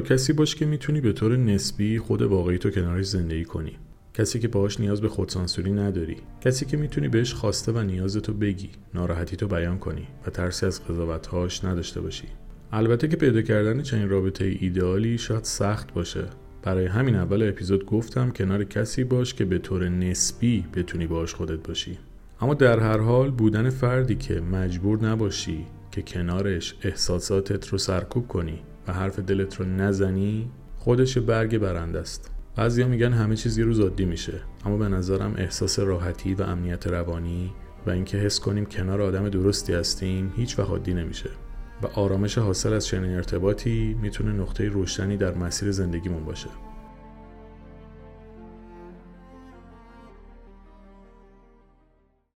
کسی باش که می‌تونی به طور نسبی خود واقعی تو کنارش زندگی کنی. کسی که باهاش نیاز به خودسانسوری نداری. کسی که می‌تونی بهش خواسته و نیاز تو بگی ناراحتی تو بیان کنی و ترسی از قضاوتهاش نداشته باشی. البته که پیدا کردن چنین رابطه ایدئالی شاید سخت باشه. برای همین اول اپیزود گفتم کنار کسی باش که به طور نسبی بتونی باش خودت باشی. اما در هر حال بودن فردی که مجبور نباشی که کنارش احساساتت رو سرکوب کنی و حرف دلت رو نزنی خودش برگ برنده است. بعضیا میگن همه چیز یه روز عادی میشه اما به نظرم احساس راحتی و امنیت روانی و اینکه حس کنیم کنار آدم درستی هستیم هیچ وقت عادی نمیشه. و آرامش حاصل از چنین ارتباطی می‌تونه نقطه روشنی در مسیر زندگیمون باشه.